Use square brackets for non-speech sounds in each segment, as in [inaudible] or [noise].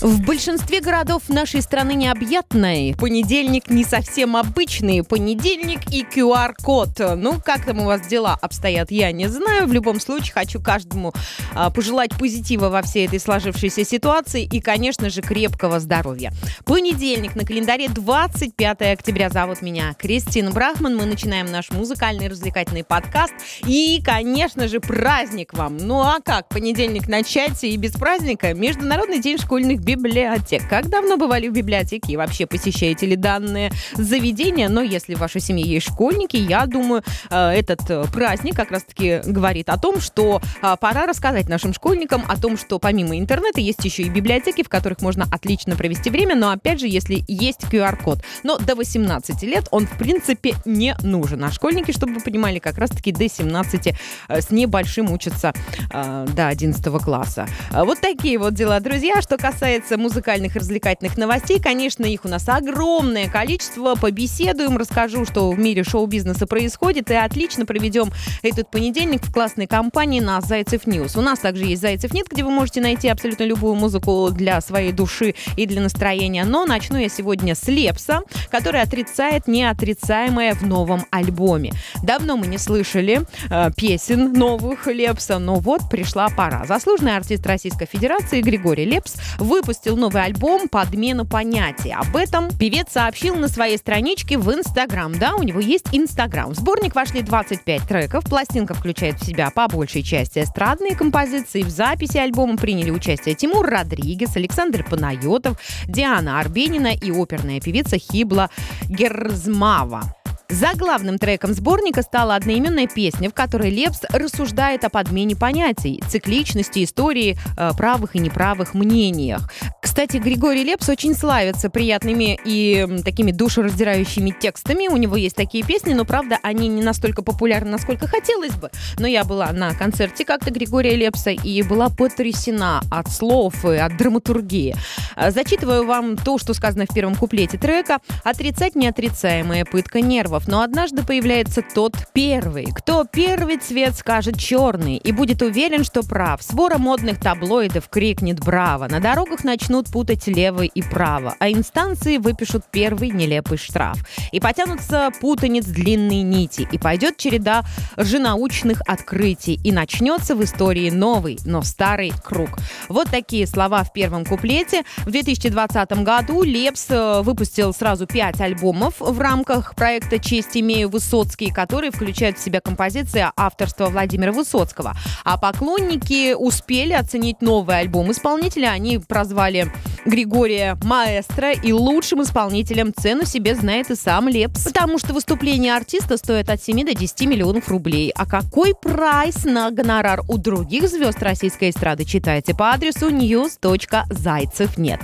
В большинстве городов нашей страны необъятной. Понедельник не совсем обычный. Понедельник и QR-код. Ну, как там у вас дела обстоят, я не знаю. В любом случае, хочу каждому а, пожелать позитива во всей этой сложившейся ситуации и, конечно же, крепкого здоровья. Понедельник на календаре 25 октября. Зовут меня Кристина Брахман. Мы начинаем наш музыкальный развлекательный подкаст. И, конечно же, праздник вам. Ну а как понедельник начать и без праздника? Международный день школьных библиотек. Как давно бывали в библиотеке и вообще посещаете ли данные заведения? Но если в вашей семье есть школьники, я думаю, э, этот э, праздник как раз-таки говорит о том, что э, пора рассказать нашим школьникам о том, что помимо интернета есть еще и библиотеки, в которых можно отлично провести время, но опять же, если есть QR-код. Но до 18 лет он, в принципе, не нужен. А школьники, чтобы вы понимали, как раз-таки до 17 с небольшим учатся до 11 класса. Вот такие вот дела, друзья. Что касается касается музыкальных и развлекательных новостей, конечно, их у нас огромное количество. Побеседуем, расскажу, что в мире шоу-бизнеса происходит, и отлично проведем этот понедельник в классной компании на Зайцев News. У нас также есть Зайцев.net, где вы можете найти абсолютно любую музыку для своей души и для настроения. Но начну я сегодня с Лепса, который отрицает неотрицаемое в новом альбоме. Давно мы не слышали э, песен новых Лепса, но вот пришла пора. Заслуженный артист Российской Федерации Григорий Лепс выпустил выпустил новый альбом «Подмена понятий». Об этом певец сообщил на своей страничке в Инстаграм. Да, у него есть Инстаграм. В сборник вошли 25 треков. Пластинка включает в себя по большей части эстрадные композиции. В записи альбома приняли участие Тимур Родригес, Александр Панайотов, Диана Арбенина и оперная певица Хибла Герзмава. За главным треком сборника стала одноименная песня, в которой Лепс рассуждает о подмене понятий, цикличности истории, э, правых и неправых мнениях. Кстати, Григорий Лепс очень славится приятными и такими душераздирающими текстами. У него есть такие песни, но, правда, они не настолько популярны, насколько хотелось бы. Но я была на концерте как-то Григория Лепса и была потрясена от слов и от драматургии. Э, зачитываю вам то, что сказано в первом куплете трека. «Отрицать неотрицаемая пытка нервов, но однажды появляется тот первый. Кто первый цвет скажет черный и будет уверен, что прав. Свора модных таблоидов крикнет «Браво!». На дорогах начнут путать левый и право, а инстанции выпишут первый нелепый штраф. И потянутся путанец длинной нити, и пойдет череда лженаучных открытий, и начнется в истории новый, но старый круг. Вот такие слова в первом куплете. В 2020 году Лепс э, выпустил сразу пять альбомов в рамках проекта честь имею Высоцкий, который включает в себя композиции авторства Владимира Высоцкого. А поклонники успели оценить новый альбом исполнителя. Они прозвали Григория маэстро и лучшим исполнителем цену себе знает и сам Лепс. Потому что выступление артиста стоит от 7 до 10 миллионов рублей. А какой прайс на гонорар у других звезд российской эстрады читайте по адресу news.зайцев нет.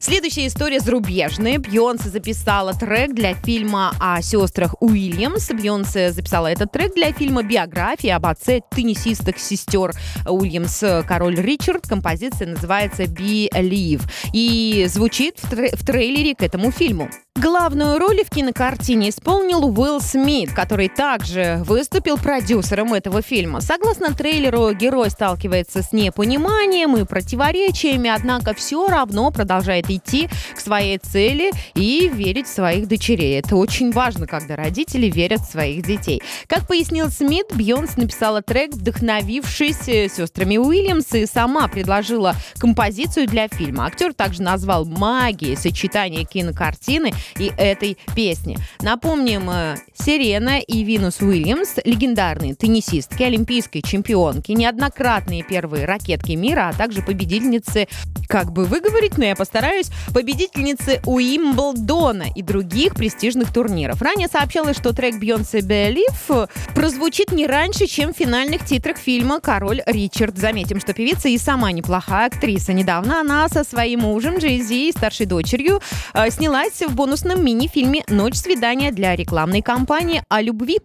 Следующая история зарубежная. Бьонсе записала трек для фильма о сестрах Уильямс. Бьонсе записала этот трек для фильма биографии об отце теннисисток сестер Уильямс Король Ричард. Композиция называется Believe и звучит в, тре- в трейлере к этому фильму. Главную роль в кинокартине исполнил Уилл Смит, который также выступил продюсером этого фильма. Согласно трейлеру, герой сталкивается с непониманием и противоречиями, однако все равно продолжает идти к своей цели и верить в своих дочерей. Это очень важно, когда родители верят в своих детей. Как пояснил Смит, Бьонс написала трек, вдохновившись э, сестрами Уильямс, и сама предложила композицию для фильма. Актер также назвал магией сочетание кинокартины и этой песни. Напомним, э, Сирена и Винус Уильямс, легендарные теннисистки, олимпийские чемпионки, неоднократные первые ракетки мира, а также победительницы, как бы выговорить, но я постараюсь, победительницы Уимблдона и других престижных турниров. Ранее сообщалось, что трек Бейонсе Be Alive прозвучит не раньше, чем в финальных титрах фильма «Король Ричард». Заметим, что певица и сама неплохая актриса. Недавно она со своим мужем Джей и старшей дочерью э, снялась в бонус бонусном мини-фильме «Ночь свидания» для рекламной кампании о любви.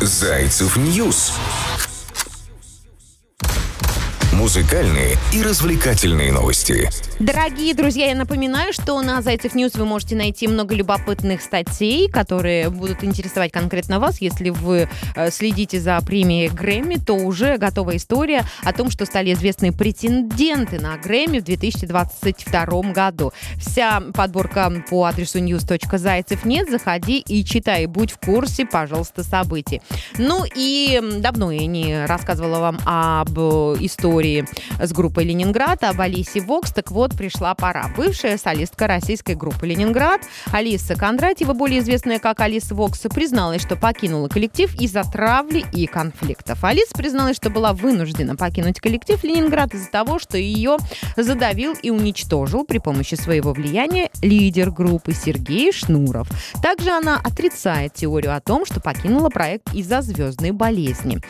Зайцев News. Музыкальные и развлекательные новости. Дорогие друзья, я напоминаю, что на Зайцев News вы можете найти много любопытных статей, которые будут интересовать конкретно вас. Если вы э, следите за премией Грэмми, то уже готова история о том, что стали известны претенденты на Грэмми в 2022 году. Вся подборка по адресу news.зайцев.net. Заходи и читай. Будь в курсе, пожалуйста, событий. Ну и давно я не рассказывала вам об истории истории с группой «Ленинград» об Алисе Вокс. Так вот, пришла пора. Бывшая солистка российской группы «Ленинград» Алиса Кондратьева, более известная как Алиса Вокс, призналась, что покинула коллектив из-за травли и конфликтов. Алиса призналась, что была вынуждена покинуть коллектив «Ленинград» из-за того, что ее задавил и уничтожил при помощи своего влияния лидер группы Сергей Шнуров. Также она отрицает теорию о том, что покинула проект из-за звездной болезни.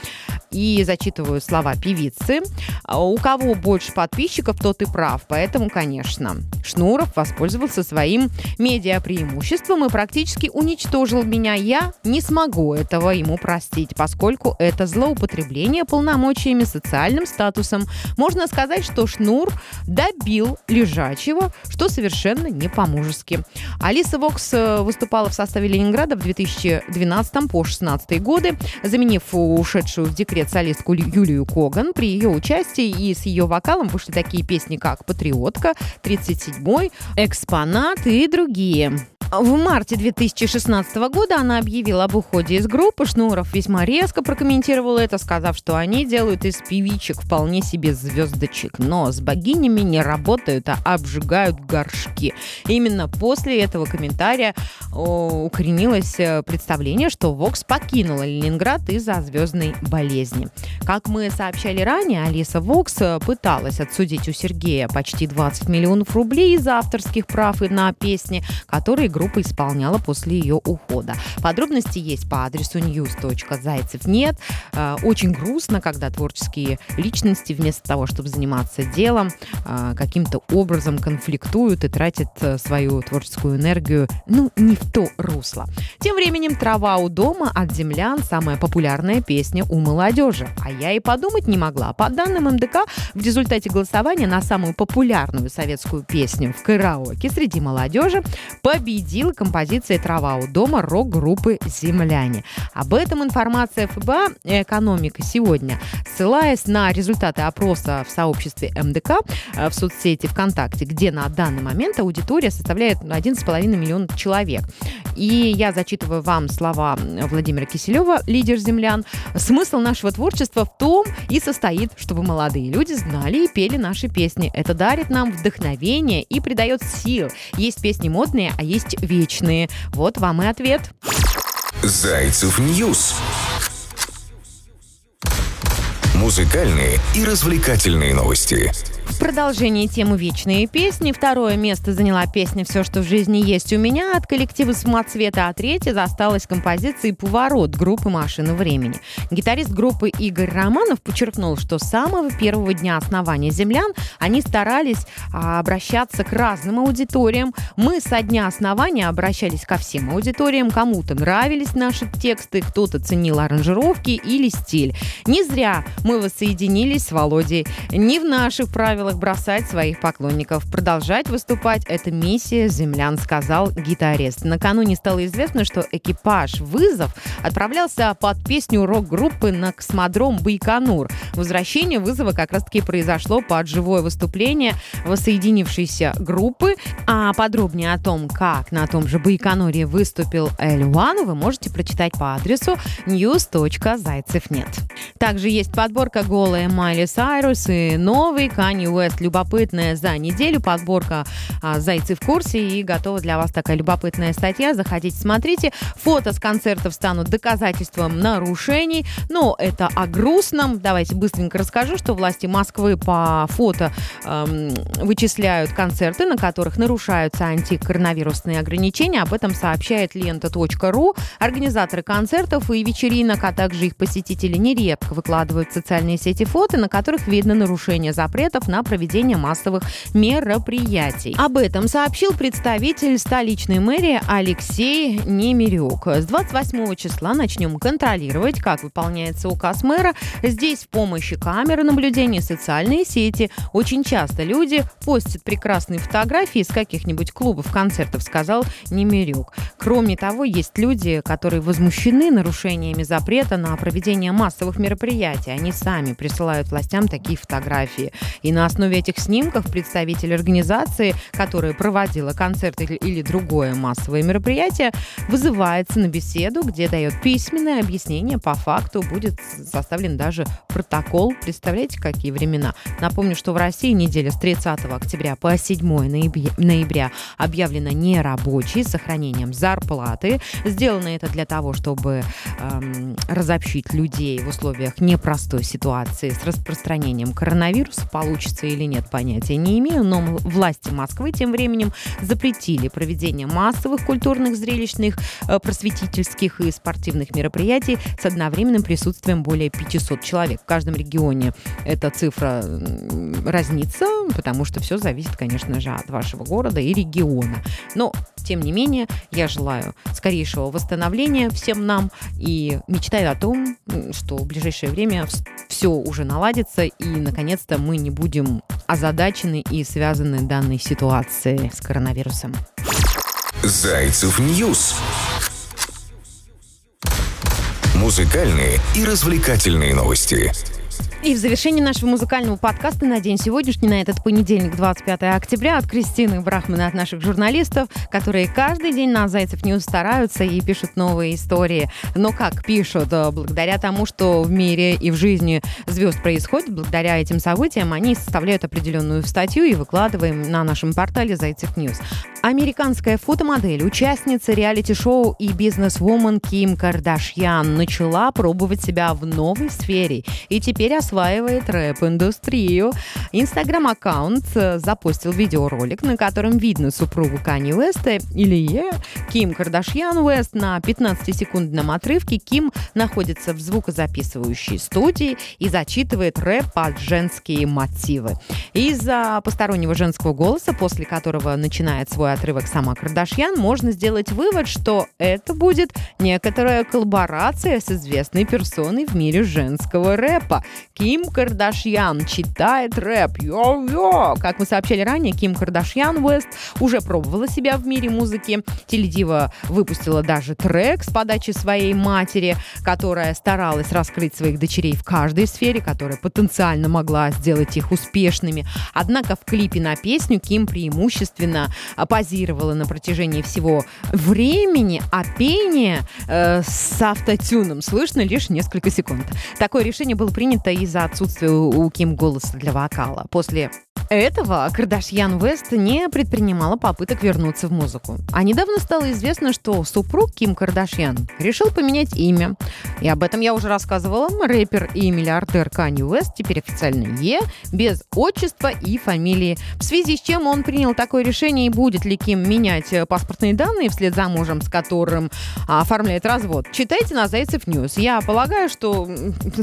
И зачитываю слова певицы. А у кого больше подписчиков, тот и прав. Поэтому, конечно, Шнуров воспользовался своим медиапреимуществом и практически уничтожил меня. Я не смогу этого ему простить, поскольку это злоупотребление полномочиями, социальным статусом. Можно сказать, что Шнур добил лежачего, что совершенно не по-мужески. Алиса Вокс э, выступала в составе Ленинграда в 2012 по 2016 годы, заменив ушедшую в декрет солистку Юлию Коган. При ее участии и с ее вокалом вышли такие песни, как «Патриотка», «37-й», «Экспонат» и другие. В марте 2016 года она объявила об уходе из группы. Шнуров весьма резко прокомментировал это, сказав, что они делают из певичек вполне себе звездочек, но с богинями не работают, а обжигают горшки. Именно после этого комментария укоренилось э, представление, что Вокс покинула Ленинград из-за звездной болезни. Как мы сообщали ранее, Алиса Вокс э, пыталась отсудить у Сергея почти 20 миллионов рублей из авторских прав на песни, которые группа исполняла после ее ухода. Подробности есть по адресу news.зайцев нет. Э, очень грустно, когда творческие личности вместо того, чтобы заниматься делом, э, каким-то образом конфликтуют и тратят э, свою творческую энергию, ну, не в то русло. Тем временем «Трава у дома» от землян самая популярная песня у молодежи. А я и подумать не могла. По данным МДК, в результате голосования на самую популярную советскую песню в караоке среди молодежи победила победила композиция «Трава у дома» рок-группы «Земляне». Об этом информация ФБА «Экономика» сегодня. Ссылаясь на результаты опроса в сообществе МДК э, в соцсети ВКонтакте, где на данный момент аудитория составляет 11,5 миллиона человек. И я зачитываю вам слова Владимира Киселева, лидер «Землян». Смысл нашего творчества в том и состоит, чтобы молодые люди знали и пели наши песни. Это дарит нам вдохновение и придает сил. Есть песни модные, а есть вечные. Вот вам и ответ. Зайцев News. Музыкальные и развлекательные новости. В продолжении темы «Вечные песни» второе место заняла песня «Все, что в жизни есть у меня» от коллектива «Самоцветы», а третье досталось композиции «Поворот» группы «Машина времени». Гитарист группы Игорь Романов подчеркнул, что с самого первого дня основания «Землян» они старались а, обращаться к разным аудиториям. Мы со дня основания обращались ко всем аудиториям. Кому-то нравились наши тексты, кто-то ценил аранжировки или стиль. Не зря мы воссоединились с Володей. Не в наших правилах правилах бросать своих поклонников. Продолжать выступать – это миссия землян, сказал гитарист. Накануне стало известно, что экипаж «Вызов» отправлялся под песню рок-группы на космодром Байконур. Возвращение «Вызова» как раз-таки произошло под живое выступление воссоединившейся группы. А подробнее о том, как на том же Байконуре выступил Эль Уан, вы можете прочитать по адресу news.зайцев.нет. Также есть подборка «Голая Майли Сайрус» и новый Kanye West любопытная за неделю. Подборка а, «Зайцы в курсе» и готова для вас такая любопытная статья. Заходите, смотрите. Фото с концертов станут доказательством нарушений. Но это о грустном. Давайте быстренько расскажу, что власти Москвы по фото эм, вычисляют концерты, на которых нарушаются антикоронавирусные ограничения. Об этом сообщает лента.ру. Организаторы концертов и вечеринок, а также их посетители нередко выкладывают в социальные сети фото, на которых видно нарушение запретов на проведение массовых мероприятий. Об этом сообщил представитель столичной мэрии Алексей Немирюк. С 28 числа начнем контролировать, как выполняется указ мэра. Здесь в помощи камеры наблюдения социальные сети. Очень часто люди постят прекрасные фотографии из каких-нибудь клубов, концертов, сказал Немирюк. Кроме того, есть люди, которые возмущены нарушениями запрета на проведение массовых мероприятий. Они сами присылают властям такие фотографии. И на основе этих снимков представитель организации, которая проводила концерт или другое массовое мероприятие, вызывается на беседу, где дает письменное объяснение по факту. Будет составлен даже протокол. Представляете, какие времена? Напомню, что в России неделя с 30 октября по 7 ноября объявлена нерабочей с сохранением зарплаты. Сделано это для того, чтобы эм, разобщить людей в условиях непростой ситуации с распространением коронавируса. Получится или нет, понятия не имею, но власти Москвы тем временем запретили проведение массовых культурных, зрелищных, э, просветительских и спортивных мероприятий с одновременным присутствием более 500 человек. В каждом регионе эта цифра разнится, потому что все зависит, конечно же, от вашего города и региона. Но, тем не менее, я желаю скорейшего восстановления всем нам и мечтаю о том, что в ближайшее время все уже наладится и, наконец-то, мы не будем озадачены и связаны данной ситуацией с коронавирусом. Зайцев News. Музыкальные и развлекательные новости. И в завершении нашего музыкального подкаста на день сегодняшний, на этот понедельник, 25 октября, от Кристины Брахмана, от наших журналистов, которые каждый день на Зайцев News стараются и пишут новые истории. Но как пишут? Э, благодаря тому, что в мире и в жизни звезд происходит, благодаря этим событиям, они составляют определенную статью и выкладываем на нашем портале Зайцев News. Американская фотомодель, участница реалити-шоу и бизнес-вумен Ким Кардашьян начала пробовать себя в новой сфере и теперь осваивает рэп-индустрию. Инстаграм-аккаунт э, запустил видеоролик, на котором видно супругу Кани Уэста Илье Ким Кардашьян Уэст на 15-секундном отрывке. Ким находится в звукозаписывающей студии и зачитывает рэп под женские мотивы. Из-за постороннего женского голоса, после которого начинает свой отрывок сама Кардашьян, можно сделать вывод, что это будет некоторая коллаборация с известной персоной в мире женского рэпа. Ким Кардашьян читает рэп. Йо-йо! Как мы сообщали ранее, Ким Кардашьян Уэст уже пробовала себя в мире музыки. Теледива выпустила даже трек с подачи своей матери, которая старалась раскрыть своих дочерей в каждой сфере, которая потенциально могла сделать их успешными. Однако в клипе на песню Ким преимущественно по позировала на протяжении всего времени, а пение э, с автотюном слышно лишь несколько секунд. Такое решение было принято из-за отсутствия у Ким голоса для вокала. После этого Кардашьян Вест не предпринимала попыток вернуться в музыку. А недавно стало известно, что супруг Ким Кардашьян решил поменять имя. И об этом я уже рассказывала. Рэпер и миллиардер Канни Уэст теперь официально Е, без отчества и фамилии. В связи с чем он принял такое решение и будет ли Ким менять э, паспортные данные вслед за мужем, с которым оформляет развод, читайте на Зайцев News. Я полагаю, что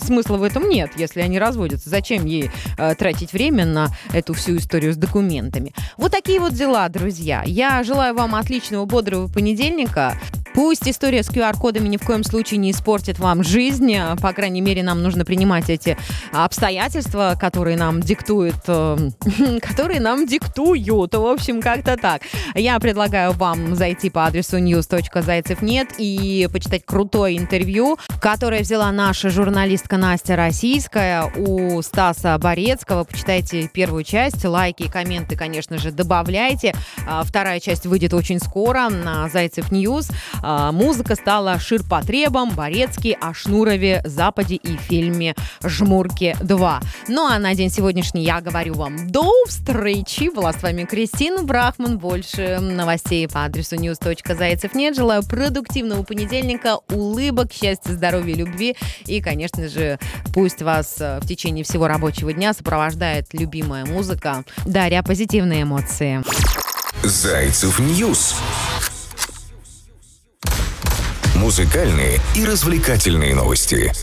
смысла в этом нет, если они разводятся. Зачем ей э, тратить время на эту всю историю с документами. Вот такие вот дела, друзья. Я желаю вам отличного, бодрого понедельника. Пусть история с QR-кодами ни в коем случае не испортит вам жизнь. По крайней мере, нам нужно принимать эти обстоятельства, которые нам диктуют, э, [laughs] которые нам диктуют. В общем, как-то так. Я предлагаю вам зайти по адресу news.зайцев.net и почитать крутое интервью, которое взяла наша журналистка Настя Российская у Стаса Борецкого. Почитайте первую часть. Лайки и комменты, конечно же, добавляйте. А, вторая часть выйдет очень скоро на Зайцев News. А, музыка стала ширпотребом, Борецкий, о Шнурове, Западе и фильме «Жмурки 2». Ну а на день сегодняшний я говорю вам до встречи. Была с вами Кристина Брахман. Больше новостей по адресу news.зайцев нет. Желаю продуктивного понедельника, улыбок, счастья, здоровья, любви. И, конечно же, пусть вас э, в течение всего рабочего дня сопровождает любимая музыка, даря позитивные эмоции. Зайцев News музыкальные и развлекательные новости.